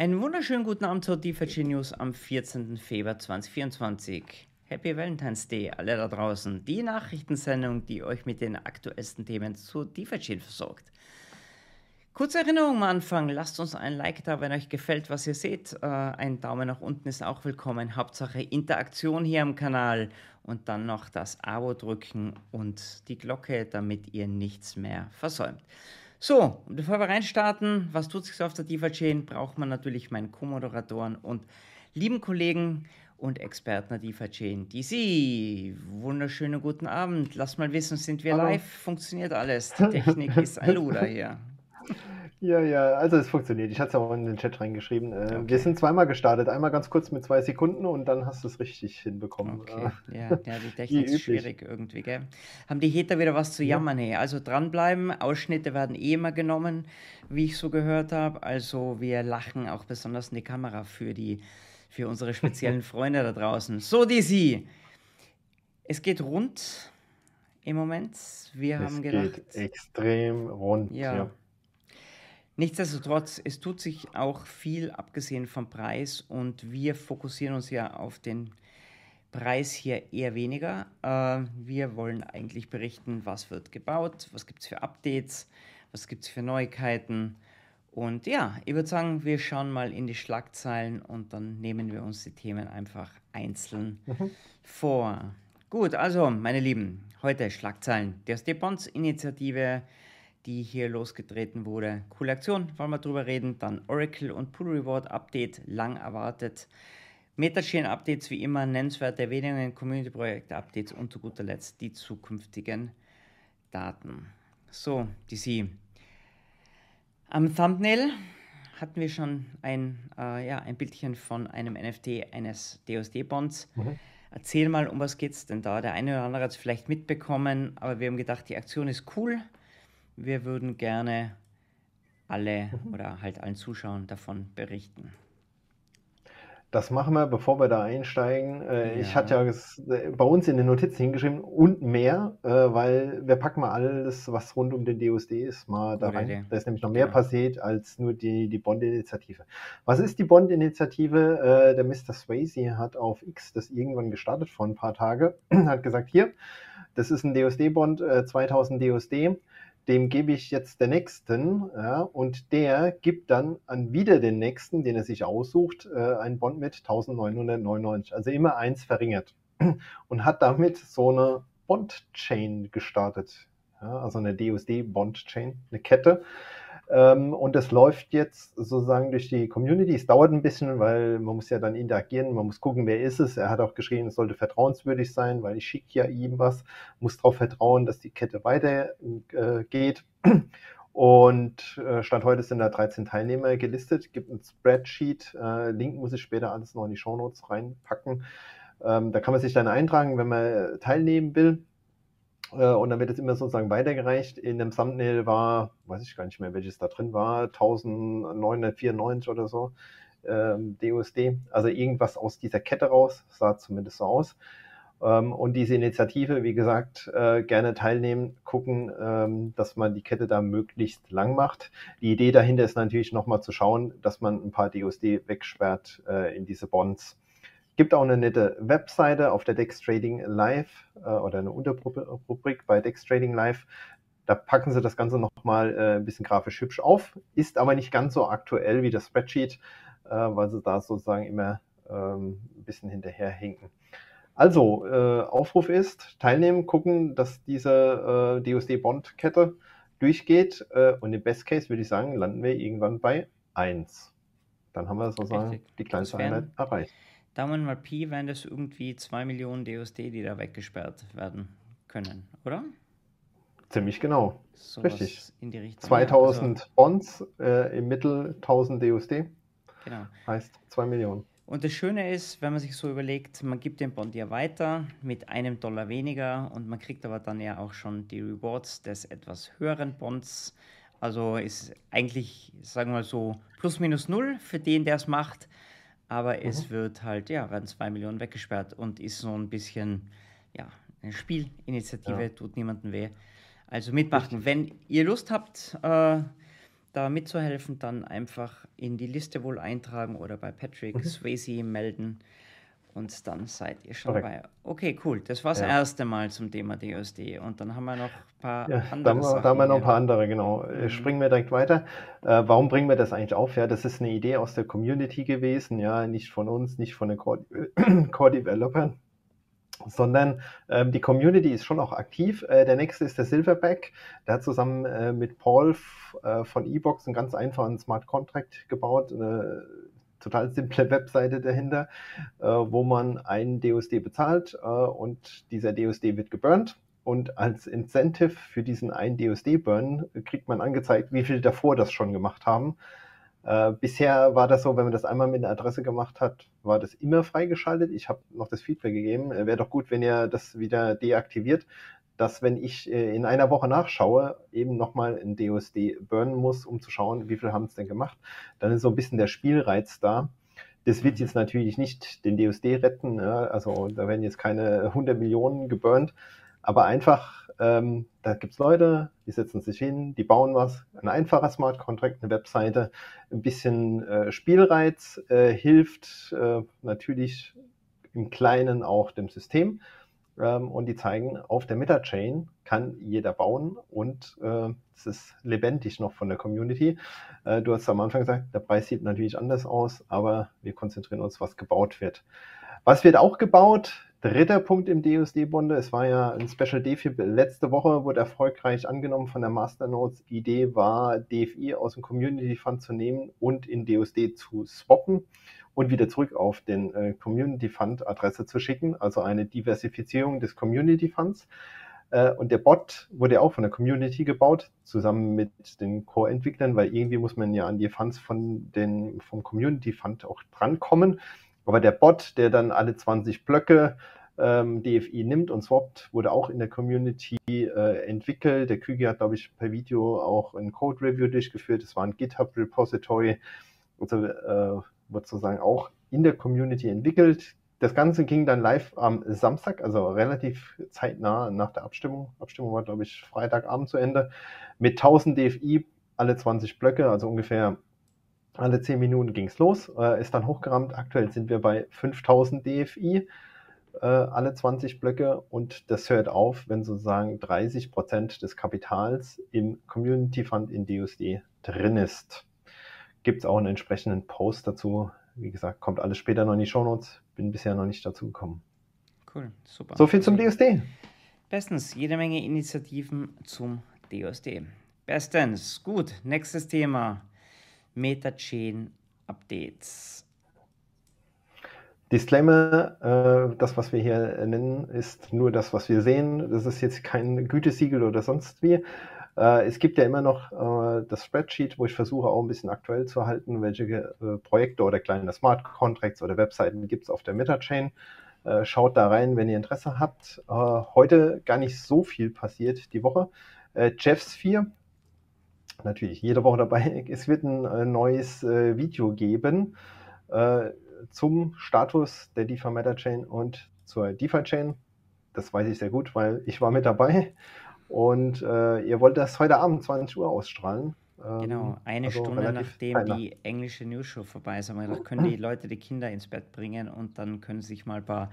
Einen wunderschönen guten Abend zur DeFi News am 14. Februar 2024. Happy Valentine's Day, alle da draußen. Die Nachrichtensendung, die euch mit den aktuellsten Themen zu DeFi versorgt. Kurze Erinnerung am Anfang, lasst uns ein Like da, wenn euch gefällt, was ihr seht. Äh, ein Daumen nach unten ist auch willkommen. Hauptsache Interaktion hier am Kanal und dann noch das Abo drücken und die Glocke, damit ihr nichts mehr versäumt. So, und bevor wir reinstarten, was tut sich so auf der DeFi-Chain, braucht man natürlich meinen Co-Moderatoren und lieben Kollegen und Experten der DeFi-Chain. DC, wunderschönen guten Abend. Lass mal wissen, sind wir Hallo. live? Funktioniert alles? Die Technik ist ein Luder hier. Ja, ja, also es funktioniert. Ich hatte es auch in den Chat reingeschrieben. Äh, okay. Wir sind zweimal gestartet. Einmal ganz kurz mit zwei Sekunden und dann hast du es richtig hinbekommen. Okay. Ja, ja, die Technik ist schwierig irgendwie, gell? Haben die Hater wieder was zu jammern? Ja. Hey? Also dranbleiben. Ausschnitte werden eh immer genommen, wie ich so gehört habe. Also wir lachen auch besonders in die Kamera für, die, für unsere speziellen Freunde da draußen. So, DC. Es geht rund im Moment. Wir es haben gedacht. Geht extrem rund. ja. ja. Nichtsdestotrotz, es tut sich auch viel abgesehen vom Preis und wir fokussieren uns ja auf den Preis hier eher weniger. Äh, wir wollen eigentlich berichten, was wird gebaut, was gibt es für Updates, was gibt es für Neuigkeiten. Und ja, ich würde sagen, wir schauen mal in die Schlagzeilen und dann nehmen wir uns die Themen einfach einzeln mhm. vor. Gut, also meine Lieben, heute Schlagzeilen. Der Stepons-Initiative die hier losgetreten wurde. Coole Aktion, wollen wir drüber reden. Dann Oracle und Pool Reward Update, lang erwartet. Metachain Updates wie immer, nennenswerte Erwähnungen, Community Projekte Updates und zu guter Letzt die zukünftigen Daten. So, DC. Am Thumbnail hatten wir schon ein, äh, ja, ein Bildchen von einem NFT eines DOSD-Bonds. Mhm. Erzähl mal, um was geht's denn da? Der eine oder andere hat es vielleicht mitbekommen, aber wir haben gedacht, die Aktion ist cool wir würden gerne alle mhm. oder halt allen Zuschauern davon berichten. Das machen wir, bevor wir da einsteigen. Äh, ja. Ich hatte ja äh, bei uns in den Notizen hingeschrieben und mehr, äh, weil wir packen mal alles, was rund um den DUSD ist, mal da rein. Da ist nämlich noch mehr ja. passiert als nur die, die Bond-Initiative. Was ist die Bond-Initiative? Der Mr. Swayze hat auf X das irgendwann gestartet vor ein paar Tagen, hat gesagt, hier, das ist ein DUSD-Bond, 2000 DUSD dem gebe ich jetzt den nächsten ja, und der gibt dann an wieder den nächsten, den er sich aussucht, äh, einen Bond mit 1999, also immer eins verringert. Und hat damit so eine Bond-Chain gestartet, ja, also eine DUSD-Bond-Chain, eine Kette, und das läuft jetzt sozusagen durch die Community. Es dauert ein bisschen, weil man muss ja dann interagieren, man muss gucken, wer ist es. Er hat auch geschrieben, es sollte vertrauenswürdig sein, weil ich schicke ja ihm was, muss darauf vertrauen, dass die Kette weitergeht. Äh, und äh, Stand heute sind da 13 Teilnehmer gelistet, gibt ein Spreadsheet. Äh, Link muss ich später alles noch in die Shownotes reinpacken. Ähm, da kann man sich dann eintragen, wenn man teilnehmen will. Äh, und dann wird es immer sozusagen weitergereicht. In dem Thumbnail war, weiß ich gar nicht mehr, welches da drin war, 1994 oder so, ähm, DUSD. Also irgendwas aus dieser Kette raus, sah zumindest so aus. Ähm, und diese Initiative, wie gesagt, äh, gerne teilnehmen, gucken, ähm, dass man die Kette da möglichst lang macht. Die Idee dahinter ist natürlich nochmal zu schauen, dass man ein paar DUSD wegsperrt äh, in diese Bonds Gibt auch eine nette Webseite auf der Dex Trading Live äh, oder eine Unterrubrik bei Dex Trading Live. Da packen sie das Ganze nochmal äh, ein bisschen grafisch hübsch auf, ist aber nicht ganz so aktuell wie das Spreadsheet, äh, weil sie da sozusagen immer ähm, ein bisschen hinterherhinken. Also, äh, Aufruf ist, teilnehmen, gucken, dass diese äh, DUSD-Bond-Kette durchgeht äh, und im Best Case würde ich sagen, landen wir irgendwann bei 1. Dann haben wir sozusagen Richtig. die kleinste Einheit erreicht. Daumen mal Pi wären das irgendwie 2 Millionen DUSD, die da weggesperrt werden können, oder? Ziemlich genau. So Richtig. In die Richtung. 2000 also, Bonds, äh, im Mittel 1000 DUSD. Genau. Heißt 2 Millionen. Und das Schöne ist, wenn man sich so überlegt, man gibt den Bond ja weiter mit einem Dollar weniger und man kriegt aber dann ja auch schon die Rewards des etwas höheren Bonds. Also ist eigentlich, sagen wir mal so, plus minus null für den, der es macht aber mhm. es wird halt, ja, werden zwei Millionen weggesperrt und ist so ein bisschen, ja, eine Spielinitiative, ja. tut niemandem weh. Also mitmachen. Wenn ihr Lust habt, äh, da mitzuhelfen, dann einfach in die Liste wohl eintragen oder bei Patrick mhm. Swayze melden und dann seid ihr schon dabei. Okay, cool. Das war das ja. erste Mal zum Thema DOSD. Und dann haben wir noch ein paar ja, andere. Da, Sachen da haben wir noch ein paar andere, genau. Mhm. Springen wir direkt weiter. Äh, warum bringen wir das eigentlich auf? Ja, das ist eine Idee aus der Community gewesen, ja, nicht von uns, nicht von den Core-Developern. sondern ähm, die Community ist schon auch aktiv. Äh, der nächste ist der Silverback. Der hat zusammen äh, mit Paul äh, von eBox einen ganz einfachen Smart Contract gebaut, eine total simple Webseite dahinter, äh, wo man einen DUSD bezahlt äh, und dieser DUSD wird geburnt. Und als Incentive für diesen einen DUSD-Burn kriegt man angezeigt, wie viele davor das schon gemacht haben. Äh, bisher war das so, wenn man das einmal mit einer Adresse gemacht hat, war das immer freigeschaltet. Ich habe noch das Feedback gegeben. Äh, Wäre doch gut, wenn ihr das wieder deaktiviert, dass wenn ich äh, in einer Woche nachschaue, eben nochmal ein DOSD burnen muss, um zu schauen, wie viel haben es denn gemacht. Dann ist so ein bisschen der Spielreiz da. Das wird jetzt natürlich nicht den DOSD retten, ja, also da werden jetzt keine 100 Millionen geburnt, aber einfach, ähm, da gibt es Leute, die setzen sich hin, die bauen was, ein einfacher Smart Contract, eine Webseite, ein bisschen äh, Spielreiz äh, hilft äh, natürlich im Kleinen auch dem System ähm, und die zeigen, auf der Meta-Chain kann jeder bauen und äh, es ist lebendig noch von der Community. Äh, du hast am Anfang gesagt, der Preis sieht natürlich anders aus, aber wir konzentrieren uns, was gebaut wird. Was wird auch gebaut? Dritter Punkt im DUSD-Bunde. Es war ja ein Special DeFi letzte Woche, wurde erfolgreich angenommen von der Masternodes. Idee war, DFI aus dem Community Fund zu nehmen und in DUSD zu swappen und wieder zurück auf den äh, Community Fund Adresse zu schicken, also eine Diversifizierung des Community Funds. Äh, und der Bot wurde auch von der Community gebaut, zusammen mit den Core-Entwicklern, weil irgendwie muss man ja an die Funds von den, vom Community Fund auch drankommen. Aber der Bot, der dann alle 20 Blöcke ähm, DFI nimmt und swappt, wurde auch in der Community äh, entwickelt. Der Kügi hat, glaube ich, per Video auch ein Code-Review durchgeführt. Es war ein GitHub-Repository. Also äh, wird sozusagen auch in der Community entwickelt. Das Ganze ging dann live am Samstag, also relativ zeitnah nach der Abstimmung. Abstimmung war, glaube ich, Freitagabend zu Ende. Mit 1000 DFI, alle 20 Blöcke, also ungefähr alle 10 Minuten ging es los. Äh, ist dann hochgerammt. Aktuell sind wir bei 5000 DFI, äh, alle 20 Blöcke. Und das hört auf, wenn sozusagen 30 Prozent des Kapitals im Community Fund in DUSD drin ist gibt es auch einen entsprechenden Post dazu. Wie gesagt, kommt alles später noch in die Shownotes. Bin bisher noch nicht dazu gekommen. Cool, super. So viel zum DSD. Bestens, jede Menge Initiativen zum DSD. Bestens, gut. Nächstes Thema: Metachain Updates. Disclaimer, äh, das, was wir hier nennen, ist nur das, was wir sehen. Das ist jetzt kein Gütesiegel oder sonst wie. Äh, es gibt ja immer noch äh, das Spreadsheet, wo ich versuche auch ein bisschen aktuell zu halten, welche äh, Projekte oder kleine Smart Contracts oder Webseiten gibt es auf der MetaChain. Äh, schaut da rein, wenn ihr Interesse habt. Äh, heute gar nicht so viel passiert die Woche. Äh, Jeffs 4, natürlich jede Woche dabei. Es wird ein neues Video geben zum Status der DeFi MetaChain und zur DeFi Chain. Das weiß ich sehr gut, weil ich war mit dabei und äh, ihr wollt das heute Abend 20 Uhr ausstrahlen. Ähm, genau, eine also Stunde nachdem kleiner. die englische News Show vorbei ist, haben wir gedacht, können die Leute die Kinder ins Bett bringen und dann können sie sich mal ein paar,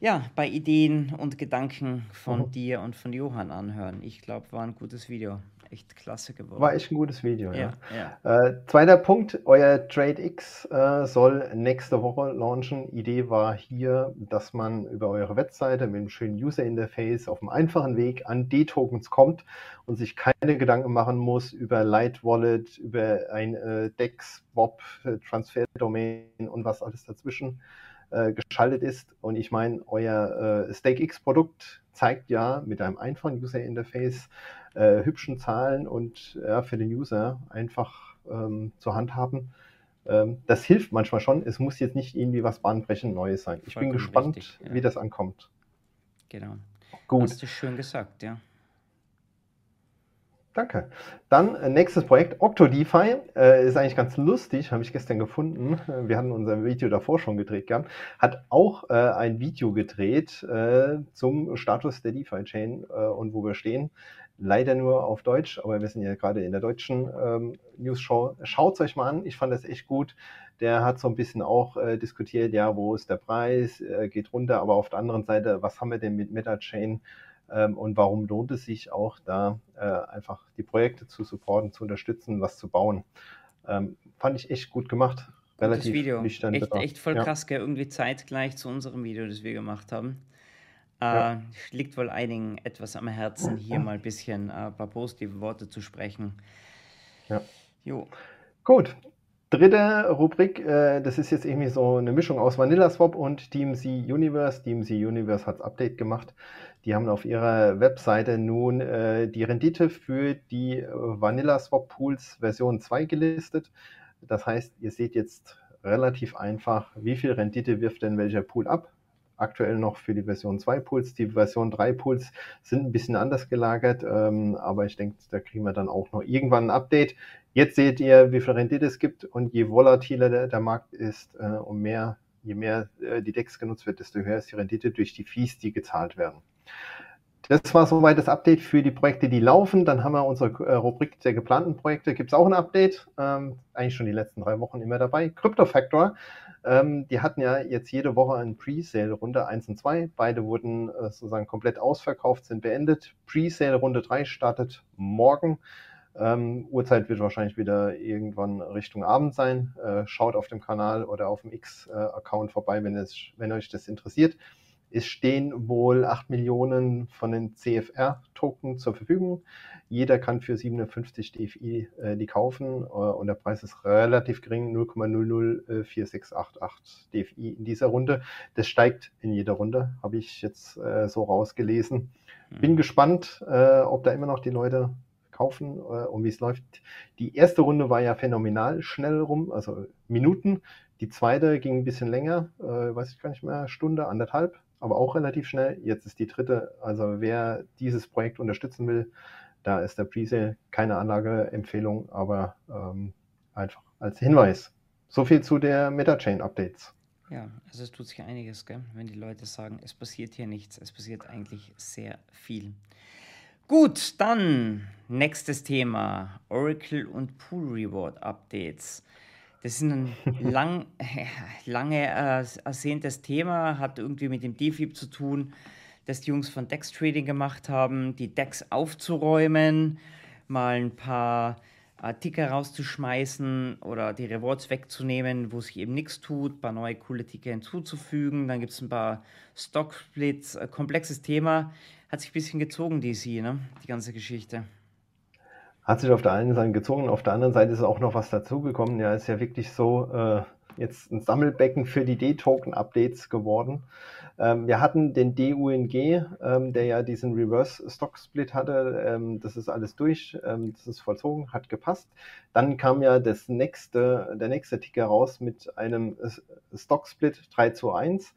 ja, bei Ideen und Gedanken von mhm. dir und von Johann anhören. Ich glaube, war ein gutes Video echt klasse geworden. War echt ein gutes Video, ja. ja, ja. Äh, zweiter Punkt, euer Trade X äh, soll nächste Woche launchen. Idee war hier, dass man über eure Webseite mit einem schönen User Interface auf einem einfachen Weg an D-Tokens kommt und sich keine Gedanken machen muss über Light Wallet, über ein äh, DEX, Bob, äh, Transfer Domain und was alles dazwischen äh, geschaltet ist. Und ich meine, euer äh, StakeX-Produkt zeigt ja mit einem einfachen User Interface äh, hübschen Zahlen und ja, für den User einfach ähm, zur Handhaben. Ähm, das hilft manchmal schon. Es muss jetzt nicht irgendwie was bahnbrechend Neues sein. Ich bin gespannt, richtig, ja. wie das ankommt. Genau. Gut. Hast du schön gesagt, ja. Danke. Dann äh, nächstes Projekt, OctoDeFi, äh, ist eigentlich ganz lustig, habe ich gestern gefunden. Wir hatten unser Video davor schon gedreht gehabt. Hat auch äh, ein Video gedreht äh, zum Status der DeFi-Chain äh, und wo wir stehen. leider nur auf Deutsch, aber wir sind ja gerade in der deutschen ähm, News-Show. Schaut es euch mal an, ich fand das echt gut. Der hat so ein bisschen auch äh, diskutiert, ja, wo ist der Preis, äh, geht runter, aber auf der anderen Seite, was haben wir denn mit MetaChain ähm, und warum lohnt es sich auch da äh, einfach die Projekte zu supporten, zu unterstützen, was zu bauen. Ähm, fand ich echt gut gemacht. Relativ Video. nüchtern. Echt, echt voll ja. krass, gell? irgendwie zeitgleich zu unserem Video, das wir gemacht haben. Äh, ja. Liegt wohl einigen etwas am Herzen, hier mal ein bisschen äh, ein paar positive Worte zu sprechen. Ja. Jo. Gut. Dritte Rubrik, äh, das ist jetzt irgendwie so eine Mischung aus Vanilla Swap und DMC Universe. DMC Universe hat das Update gemacht. Die haben auf ihrer Webseite nun äh, die Rendite für die äh, Vanilla Swap Pools Version 2 gelistet. Das heißt, ihr seht jetzt relativ einfach, wie viel Rendite wirft denn welcher Pool ab aktuell noch für die Version 2 Pools. Die Version 3 Pools sind ein bisschen anders gelagert, ähm, aber ich denke, da kriegen wir dann auch noch irgendwann ein Update. Jetzt seht ihr, wie viel Rendite es gibt und je volatiler der, der Markt ist äh, und mehr, je mehr äh, die DEX genutzt wird, desto höher ist die Rendite durch die Fees, die gezahlt werden. Das war soweit das Update für die Projekte, die laufen. Dann haben wir unsere äh, Rubrik der geplanten Projekte. Gibt es auch ein Update? Ähm, eigentlich schon die letzten drei Wochen immer dabei. Crypto Factor ähm, die hatten ja jetzt jede Woche einen Pre-Sale-Runde 1 und 2. Beide wurden äh, sozusagen komplett ausverkauft, sind beendet. Pre-Sale-Runde 3 startet morgen. Ähm, Uhrzeit wird wahrscheinlich wieder irgendwann Richtung Abend sein. Äh, schaut auf dem Kanal oder auf dem X-Account vorbei, wenn, es, wenn euch das interessiert. Es stehen wohl 8 Millionen von den CFR-Token zur Verfügung. Jeder kann für 57 DFI äh, die kaufen äh, und der Preis ist relativ gering, 0,004688 DFI in dieser Runde. Das steigt in jeder Runde, habe ich jetzt äh, so rausgelesen. Bin mhm. gespannt, äh, ob da immer noch die Leute kaufen äh, und wie es läuft. Die erste Runde war ja phänomenal schnell rum, also Minuten. Die zweite ging ein bisschen länger, äh, weiß ich gar nicht mehr, Stunde, anderthalb aber auch relativ schnell. Jetzt ist die dritte. Also wer dieses Projekt unterstützen will, da ist der Presale keine Anlageempfehlung, aber ähm, einfach als Hinweis. So viel zu der Meta-Chain-Updates. Ja, also es tut sich einiges, gell? wenn die Leute sagen, es passiert hier nichts. Es passiert eigentlich sehr viel. Gut, dann nächstes Thema: Oracle und Pool Reward Updates. Das ist ein lang, lange äh, ersehntes Thema, hat irgendwie mit dem DeFib zu tun, das die Jungs von Dex Trading gemacht haben, die Decks aufzuräumen, mal ein paar Ticker rauszuschmeißen oder die Rewards wegzunehmen, wo sich eben nichts tut, ein paar neue coole Ticker hinzuzufügen. Dann gibt es ein paar Stock-Splits, äh, komplexes Thema. Hat sich ein bisschen gezogen, DC, ne? die ganze Geschichte hat sich auf der einen Seite gezogen, auf der anderen Seite ist auch noch was dazugekommen. Ja, ist ja wirklich so äh, jetzt ein Sammelbecken für die D-Token-Updates geworden. Ähm, wir hatten den DUNG, ähm, der ja diesen Reverse-Stock-Split hatte. Ähm, das ist alles durch, ähm, das ist vollzogen, hat gepasst. Dann kam ja das nächste, der nächste Ticker raus mit einem Stock-Split 3 zu 1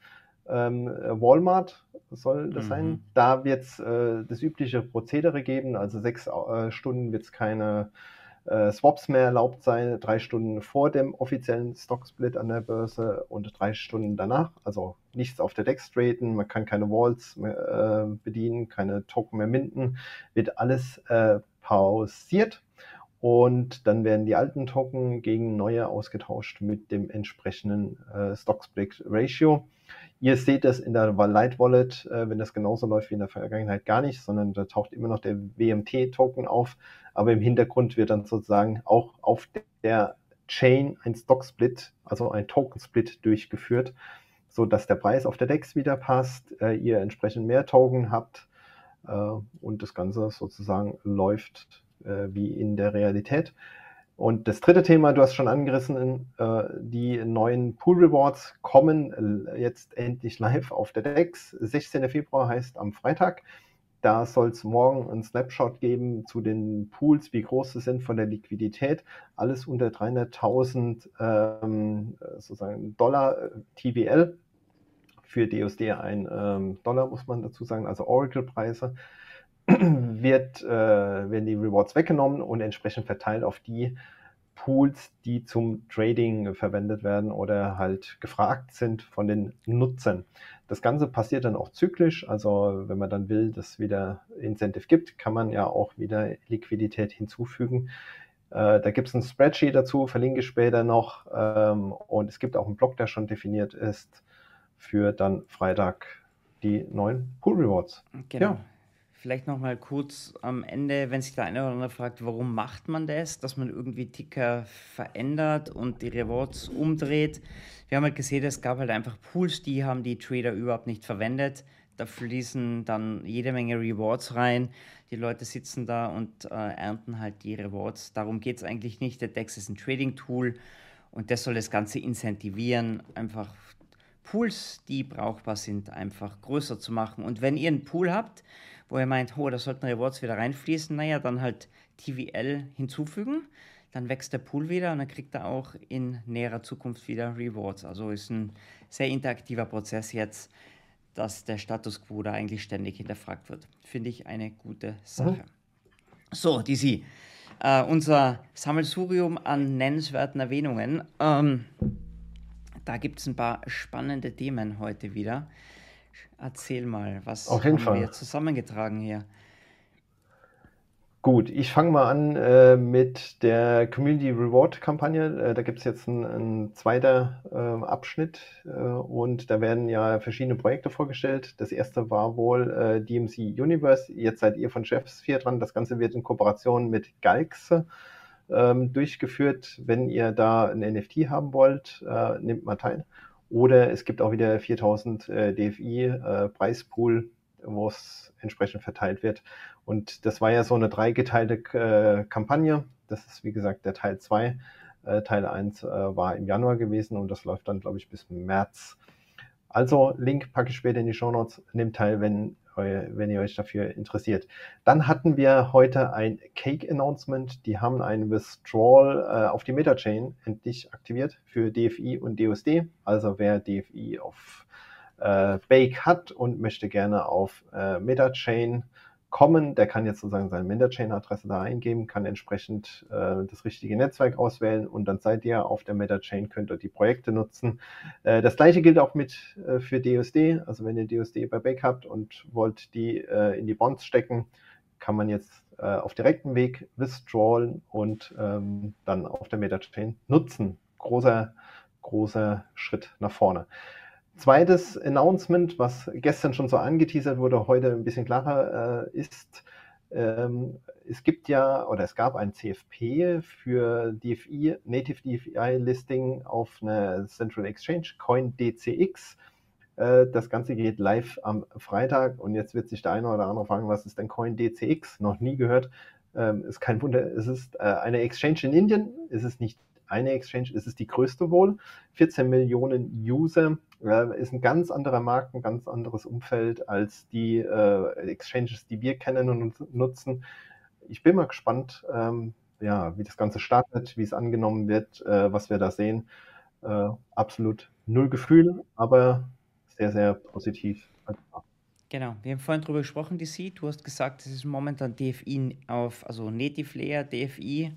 ähm, Walmart soll das mhm. sein. Da wird es äh, das übliche Prozedere geben, also sechs äh, Stunden wird es keine äh, Swaps mehr erlaubt sein, drei Stunden vor dem offiziellen Stock-Split an der Börse und drei Stunden danach. Also nichts auf der Dex traden, man kann keine Walls mehr äh, bedienen, keine Token mehr minden, wird alles äh, pausiert. Und dann werden die alten Token gegen neue ausgetauscht mit dem entsprechenden äh, Stock-Split-Ratio. Ihr seht das in der Light Wallet, äh, wenn das genauso läuft wie in der Vergangenheit, gar nicht, sondern da taucht immer noch der WMT-Token auf. Aber im Hintergrund wird dann sozusagen auch auf der Chain ein Stock-Split, also ein Token-Split durchgeführt, so dass der Preis auf der DEX wieder passt, äh, ihr entsprechend mehr Token habt äh, und das Ganze sozusagen läuft äh, wie in der Realität. Und das dritte Thema, du hast schon angerissen, äh, die neuen Pool Rewards kommen jetzt endlich live auf der DEX. 16. Februar heißt am Freitag. Da soll es morgen einen Snapshot geben zu den Pools, wie groß sie sind von der Liquidität. Alles unter 300.000 ähm, sozusagen Dollar äh, TVL. Für DUSD ein ähm, Dollar, muss man dazu sagen, also Oracle-Preise. wird, äh, werden die Rewards weggenommen und entsprechend verteilt auf die Pools, die zum Trading verwendet werden oder halt gefragt sind von den Nutzern. Das Ganze passiert dann auch zyklisch, also wenn man dann will, dass es wieder Incentive gibt, kann man ja auch wieder Liquidität hinzufügen. Äh, da gibt es ein Spreadsheet dazu, verlinke ich später noch. Ähm, und es gibt auch einen Blog, der schon definiert ist für dann Freitag die neuen Pool Rewards. Genau. Ja. Vielleicht nochmal kurz am Ende, wenn sich der eine oder andere fragt, warum macht man das, dass man irgendwie Ticker verändert und die Rewards umdreht. Wir haben halt gesehen, es gab halt einfach Pools, die haben die Trader überhaupt nicht verwendet. Da fließen dann jede Menge Rewards rein. Die Leute sitzen da und äh, ernten halt die Rewards. Darum geht es eigentlich nicht. Der DEX ist ein Trading-Tool und das soll das Ganze incentivieren, einfach Pools, die brauchbar sind, einfach größer zu machen. Und wenn ihr einen Pool habt, wo ihr meint, oh, da sollten Rewards wieder reinfließen, naja, dann halt TVL hinzufügen. Dann wächst der Pool wieder und dann kriegt er auch in näherer Zukunft wieder Rewards. Also ist ein sehr interaktiver Prozess jetzt, dass der Status quo da eigentlich ständig hinterfragt wird. Finde ich eine gute Sache. Mhm. So, DC. Äh, unser Sammelsurium an nennenswerten Erwähnungen. Ähm, da gibt es ein paar spannende Themen heute wieder. Erzähl mal, was haben Fall. wir zusammengetragen hier? Gut, ich fange mal an äh, mit der Community Reward Kampagne. Äh, da gibt es jetzt ein, ein zweiter äh, Abschnitt äh, und da werden ja verschiedene Projekte vorgestellt. Das erste war wohl äh, DMC Universe. Jetzt seid ihr von Chefsphere dran. Das Ganze wird in Kooperation mit Galxe ähm, durchgeführt. Wenn ihr da ein NFT haben wollt, äh, nehmt mal teil. Oder es gibt auch wieder 4000 äh, DFI äh, Preispool, wo es entsprechend verteilt wird. Und das war ja so eine dreigeteilte äh, Kampagne. Das ist wie gesagt der Teil 2. Äh, Teil 1 äh, war im Januar gewesen und das läuft dann, glaube ich, bis März. Also Link packe ich später in die Show Notes. Nehmt teil, wenn wenn ihr euch dafür interessiert. Dann hatten wir heute ein Cake-Announcement. Die haben ein Withdrawal äh, auf die Metachain endlich aktiviert für DFI und DUSD. Also wer DFI auf äh, Bake hat und möchte gerne auf äh, Metachain kommen. Der kann jetzt sozusagen seine Metachain-Adresse da eingeben, kann entsprechend äh, das richtige Netzwerk auswählen und dann seid ihr auf der Metachain, könnt ihr die Projekte nutzen. Äh, das gleiche gilt auch mit äh, für DUSD. Also wenn ihr DUSD bei Bake habt und wollt die äh, in die Bonds stecken, kann man jetzt äh, auf direktem Weg withdrawlen und ähm, dann auf der Metachain nutzen. Großer, großer Schritt nach vorne. Zweites Announcement, was gestern schon so angeteasert wurde, heute ein bisschen klarer äh, ist, ähm, es gibt ja oder es gab ein CFP für DFI, Native DFI Listing auf einer Central Exchange, CoinDCX. Äh, das Ganze geht live am Freitag und jetzt wird sich der eine oder andere fragen, was ist denn CoinDCX? Noch nie gehört. Ähm, ist kein Wunder, es ist äh, eine Exchange in Indien, es ist nicht eine Exchange, es ist die größte wohl. 14 Millionen User, äh, ist ein ganz anderer Markt, ein ganz anderes Umfeld als die äh, Exchanges, die wir kennen und nutzen. Ich bin mal gespannt, ähm, ja, wie das Ganze startet, wie es angenommen wird, äh, was wir da sehen. Äh, absolut null Gefühl, aber sehr, sehr positiv. Genau, wir haben vorhin darüber gesprochen, DC. Du hast gesagt, es ist momentan DFI auf, also Native Layer DFI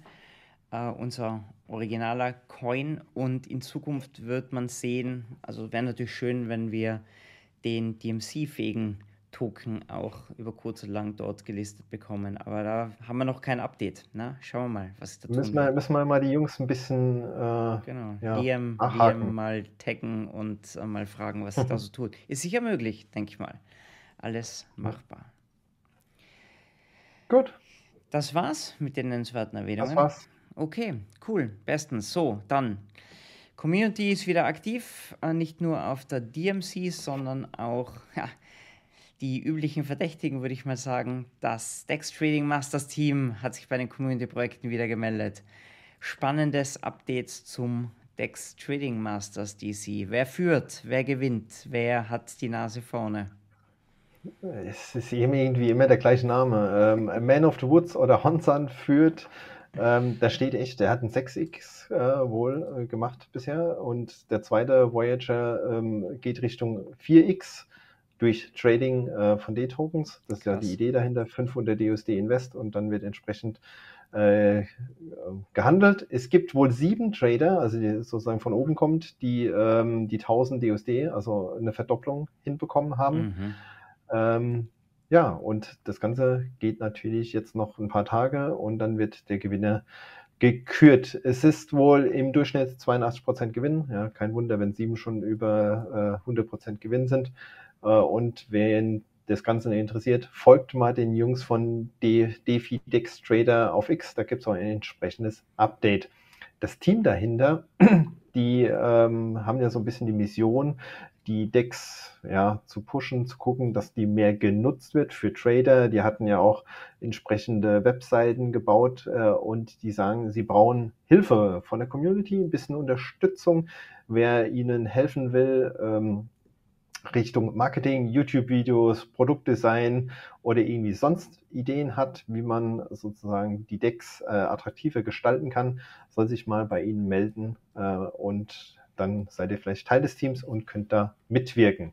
äh, unser originaler Coin und in Zukunft wird man sehen, also wäre natürlich schön, wenn wir den DMC-fähigen Token auch über kurz oder lang dort gelistet bekommen. Aber da haben wir noch kein Update. Na, schauen wir mal, was da müssen wir, müssen wir mal die Jungs ein bisschen äh, genau. ja, DM, DM mal taggen und äh, mal fragen, was sich da so tut. Ist sicher möglich, denke ich mal. Alles machbar. Gut. Das war's mit den nennenswerten Erwähnungen. Das war's. Okay, cool. Bestens. So, dann. Community ist wieder aktiv, äh, nicht nur auf der DMC, sondern auch ja, die üblichen Verdächtigen, würde ich mal sagen. Das Dex Trading Masters Team hat sich bei den Community-Projekten wieder gemeldet. Spannendes Updates zum Dex Trading Masters DC. Wer führt? Wer gewinnt? Wer hat die Nase vorne? Es ist irgendwie immer der gleiche Name. Ähm, Man of the Woods oder Hansan führt ähm, da steht echt, der hat ein 6X äh, wohl äh, gemacht bisher und der zweite Voyager ähm, geht Richtung 4X durch Trading äh, von D-Tokens. Das ist Krass. ja die Idee dahinter, 500 DUSD Invest und dann wird entsprechend äh, gehandelt. Es gibt wohl sieben Trader, also die sozusagen von oben kommt, die ähm, die 1000 DUSD, also eine Verdopplung hinbekommen haben. Mhm. Ähm, ja, und das Ganze geht natürlich jetzt noch ein paar Tage und dann wird der Gewinner gekürt. Es ist wohl im Durchschnitt 82% Gewinn. Ja, kein Wunder, wenn sieben schon über äh, 100% Gewinn sind. Äh, und wen das Ganze interessiert, folgt mal den Jungs von DeFi Dex Trader auf X. Da gibt es auch ein entsprechendes Update. Das Team dahinter, die ähm, haben ja so ein bisschen die Mission, die Decks ja, zu pushen, zu gucken, dass die mehr genutzt wird für Trader. Die hatten ja auch entsprechende Webseiten gebaut äh, und die sagen, sie brauchen Hilfe von der Community, ein bisschen Unterstützung, wer ihnen helfen will. Ähm, Richtung Marketing, YouTube-Videos, Produktdesign oder irgendwie sonst Ideen hat, wie man sozusagen die Decks äh, attraktiver gestalten kann, soll sich mal bei Ihnen melden äh, und dann seid ihr vielleicht Teil des Teams und könnt da mitwirken.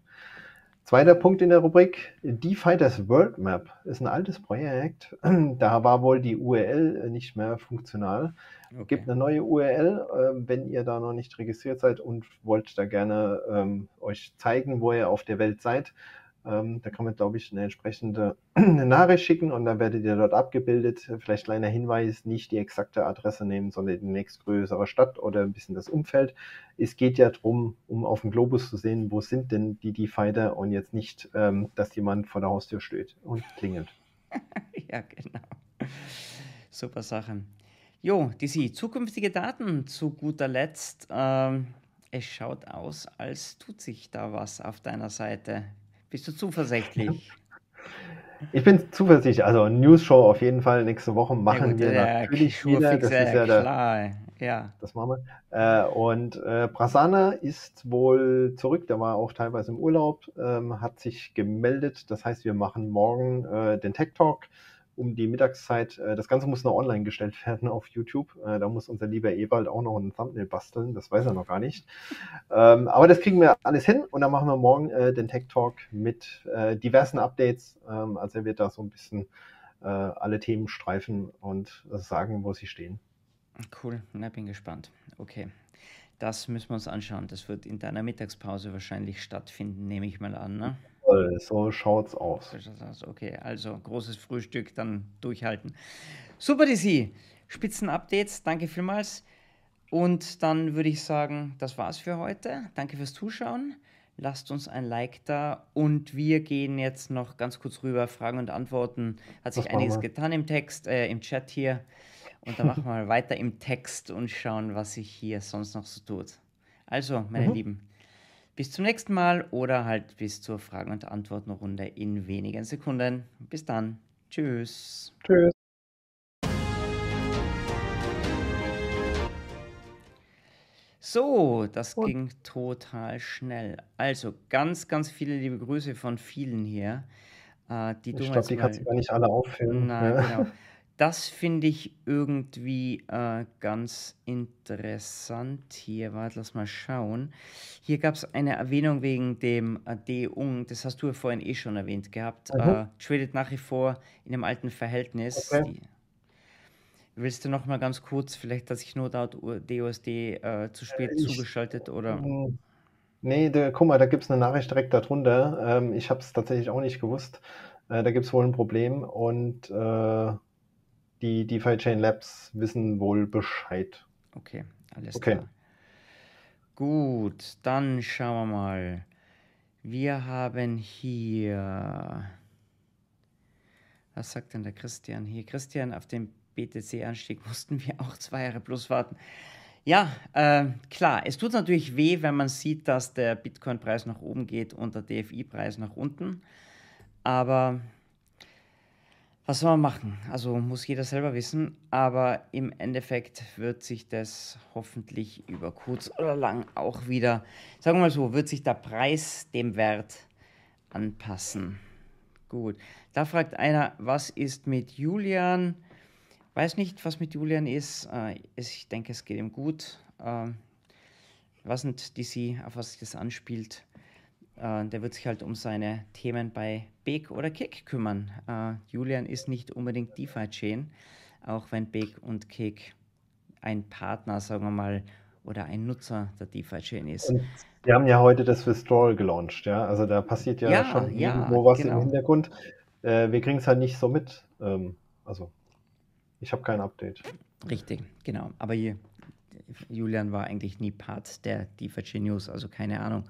Zweiter Punkt in der Rubrik, DeFighters World Map ist ein altes Projekt. Da war wohl die URL nicht mehr funktional. Okay. Gibt eine neue URL, äh, wenn ihr da noch nicht registriert seid und wollt da gerne ähm, euch zeigen, wo ihr auf der Welt seid. Ähm, da kann man, glaube ich, eine entsprechende eine Nachricht schicken und dann werdet ihr dort abgebildet. Vielleicht kleiner Hinweis, nicht die exakte Adresse nehmen, sondern die nächstgrößere Stadt oder ein bisschen das Umfeld. Es geht ja darum, um auf dem Globus zu sehen, wo sind denn die D-Fighter und jetzt nicht, ähm, dass jemand vor der Haustür steht und klingelt. ja, genau. Super Sache. Jo, DC, zukünftige Daten zu guter Letzt. Ähm, es schaut aus, als tut sich da was auf deiner Seite. Bist du zuversichtlich? Ich bin zuversichtlich. Also News Show auf jeden Fall nächste Woche machen ja, wir natürlich wieder. Das ist ja klar. ja. Das machen wir. Äh, und äh, Prasanna ist wohl zurück. Der war auch teilweise im Urlaub, ähm, hat sich gemeldet. Das heißt, wir machen morgen äh, den Tech Talk um die Mittagszeit. Äh, das Ganze muss noch online gestellt werden auf YouTube. Äh, da muss unser lieber Ewald auch noch ein Thumbnail basteln. Das weiß er noch gar nicht. Ähm, aber das kriegen wir alles hin und dann machen wir morgen äh, den Tech Talk mit diversen Updates. Ähm, also er wird da so ein bisschen alle Themen streifen und sagen, wo sie stehen. Cool, na, bin gespannt. Okay. Das müssen wir uns anschauen. Das wird in deiner Mittagspause wahrscheinlich stattfinden, nehme ich mal an. Ne? So schaut's aus. Okay, also großes Frühstück, dann durchhalten. Super, DC. Spitzen-Updates, danke vielmals. Und dann würde ich sagen, das war's für heute. Danke fürs Zuschauen. Lasst uns ein Like da und wir gehen jetzt noch ganz kurz rüber. Fragen und Antworten. Hat sich einiges getan im Text, äh, im Chat hier. Und dann machen wir mal weiter im Text und schauen, was sich hier sonst noch so tut. Also, meine mhm. Lieben, bis zum nächsten Mal oder halt bis zur Fragen- und Antwortenrunde in wenigen Sekunden. Bis dann. Tschüss. Tschüss. So, das und? ging total schnell. Also ganz, ganz viele liebe Grüße von vielen hier. Äh, die ich glaube, die kannst du gar nicht alle auffüllen. Nein, ja. genau. Das finde ich irgendwie äh, ganz interessant hier. Warte, lass mal schauen. Hier gab es eine Erwähnung wegen dem äh, D-Ung. Das hast du ja vorhin eh schon erwähnt gehabt. Mhm. Äh, tradet nach wie vor in einem alten Verhältnis. Okay. Die, willst du noch mal ganz kurz, vielleicht, dass ich nur dort DOSD äh, zu spät ich, zugeschaltet oder? Mm, nee, da, guck mal, da gibt es eine Nachricht direkt darunter. Ähm, ich habe es tatsächlich auch nicht gewusst. Äh, da gibt es wohl ein Problem und äh, die DeFi Chain Labs wissen wohl Bescheid. Okay, alles okay. klar. Gut, dann schauen wir mal. Wir haben hier. Was sagt denn der Christian hier? Christian, auf dem BTC-Anstieg mussten wir auch zwei Jahre plus warten. Ja, äh, klar, es tut natürlich weh, wenn man sieht, dass der Bitcoin-Preis nach oben geht und der DFI-Preis nach unten. Aber was soll man machen? Also muss jeder selber wissen, aber im Endeffekt wird sich das hoffentlich über kurz oder lang auch wieder, sagen wir mal so, wird sich der Preis dem Wert anpassen. Gut, da fragt einer, was ist mit Julian? Weiß nicht, was mit Julian ist. Äh, ich denke, es geht ihm gut. Ähm, was sind DC, auf was sich das anspielt? Äh, der wird sich halt um seine Themen bei Beek oder Kick kümmern. Äh, Julian ist nicht unbedingt DeFi-Chain, auch wenn Big und Kick ein Partner, sagen wir mal, oder ein Nutzer der DeFi-Chain ist. Und wir haben ja heute das Withdrawal gelauncht, ja. Also da passiert ja, ja schon ja, irgendwo was genau. im Hintergrund. Äh, wir kriegen es halt nicht so mit. Ähm, also ich habe kein Update. Richtig, genau. Aber hier, Julian war eigentlich nie Part der DeFi News, also keine Ahnung.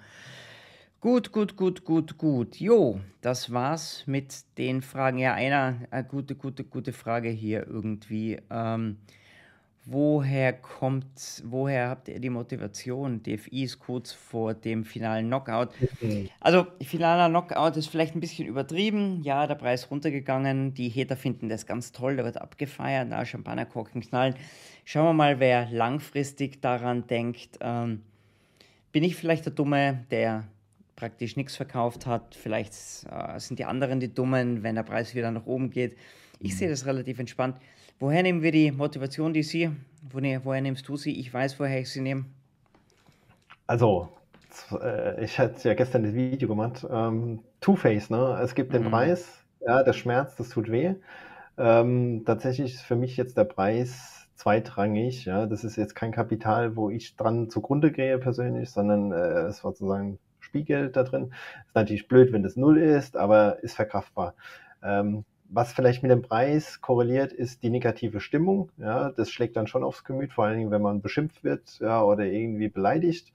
Gut, gut, gut, gut, gut. Jo, das war's mit den Fragen. Ja, einer, eine gute, gute, gute Frage hier irgendwie. Ähm, woher kommt, woher habt ihr die Motivation? DFI ist kurz vor dem finalen Knockout. Mhm. Also, finaler Knockout ist vielleicht ein bisschen übertrieben. Ja, der Preis runtergegangen. Die Hater finden das ganz toll, da wird abgefeiert, na, Champagnerkorken knallen. Schauen wir mal, wer langfristig daran denkt. Ähm, bin ich vielleicht der Dumme, der praktisch nichts verkauft hat? Vielleicht äh, sind die anderen die Dummen, wenn der Preis wieder nach oben geht. Ich mhm. sehe das relativ entspannt. Woher nehmen wir die Motivation, die Sie, woher, woher nimmst du sie? Ich weiß, woher ich sie nehme. Also, äh, ich hatte ja gestern das Video gemacht. Ähm, Two-Face, ne? Es gibt den mhm. Preis, ja, der Schmerz, das tut weh. Ähm, tatsächlich ist für mich jetzt der Preis zweitrangig. Ja, das ist jetzt kein Kapital, wo ich dran zugrunde gehe persönlich, sondern äh, es war sozusagen Spiegel da drin. Ist natürlich blöd, wenn das null ist, aber ist verkraftbar. Ähm, was vielleicht mit dem Preis korreliert, ist die negative Stimmung. Ja, das schlägt dann schon aufs Gemüt, vor allen Dingen, wenn man beschimpft wird ja, oder irgendwie beleidigt.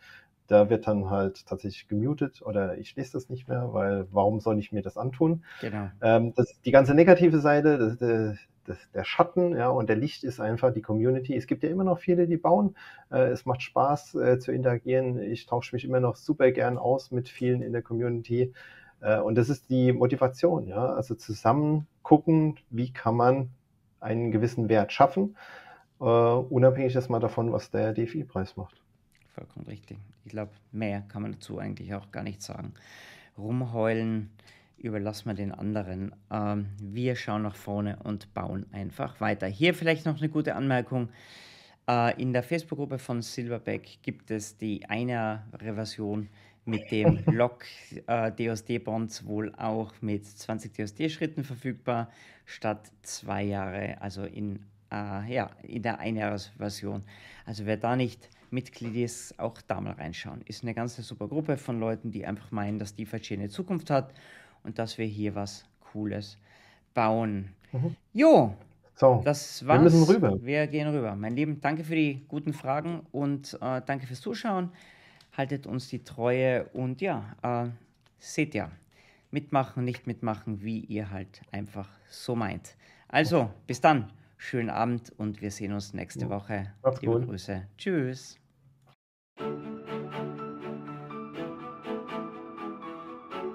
Da wird dann halt tatsächlich gemutet oder ich lese das nicht mehr, weil warum soll ich mir das antun? Genau. Ähm, das die ganze negative Seite, das, das, das, der Schatten ja, und der Licht ist einfach die Community. Es gibt ja immer noch viele, die bauen. Äh, es macht Spaß äh, zu interagieren. Ich tausche mich immer noch super gern aus mit vielen in der Community. Äh, und das ist die Motivation, ja. Also zusammen gucken, wie kann man einen gewissen Wert schaffen, uh, unabhängig erstmal davon, was der DFI-Preis macht. Vollkommen richtig. Ich glaube, mehr kann man dazu eigentlich auch gar nicht sagen. Rumheulen überlassen wir den anderen. Ähm, wir schauen nach vorne und bauen einfach weiter. Hier vielleicht noch eine gute Anmerkung. Äh, in der Facebook-Gruppe von Silverback gibt es die eine Reversion mit dem Log äh, DOSD-Bonds wohl auch mit 20 DOSD-Schritten verfügbar, statt zwei Jahre, also in, äh, ja, in der Einjahresversion. Also wer da nicht Mitglied ist, auch da mal reinschauen. Ist eine ganz super Gruppe von Leuten, die einfach meinen, dass die DeFi eine Zukunft hat und dass wir hier was Cooles bauen. Mhm. Jo, so, das war's. Wir müssen rüber. Wir gehen rüber. Mein Lieben, danke für die guten Fragen und äh, danke fürs Zuschauen haltet uns die Treue und ja, äh, seht ja, mitmachen, nicht mitmachen, wie ihr halt einfach so meint. Also, bis dann, schönen Abend und wir sehen uns nächste Woche. Macht's Liebe gut. Grüße. Tschüss.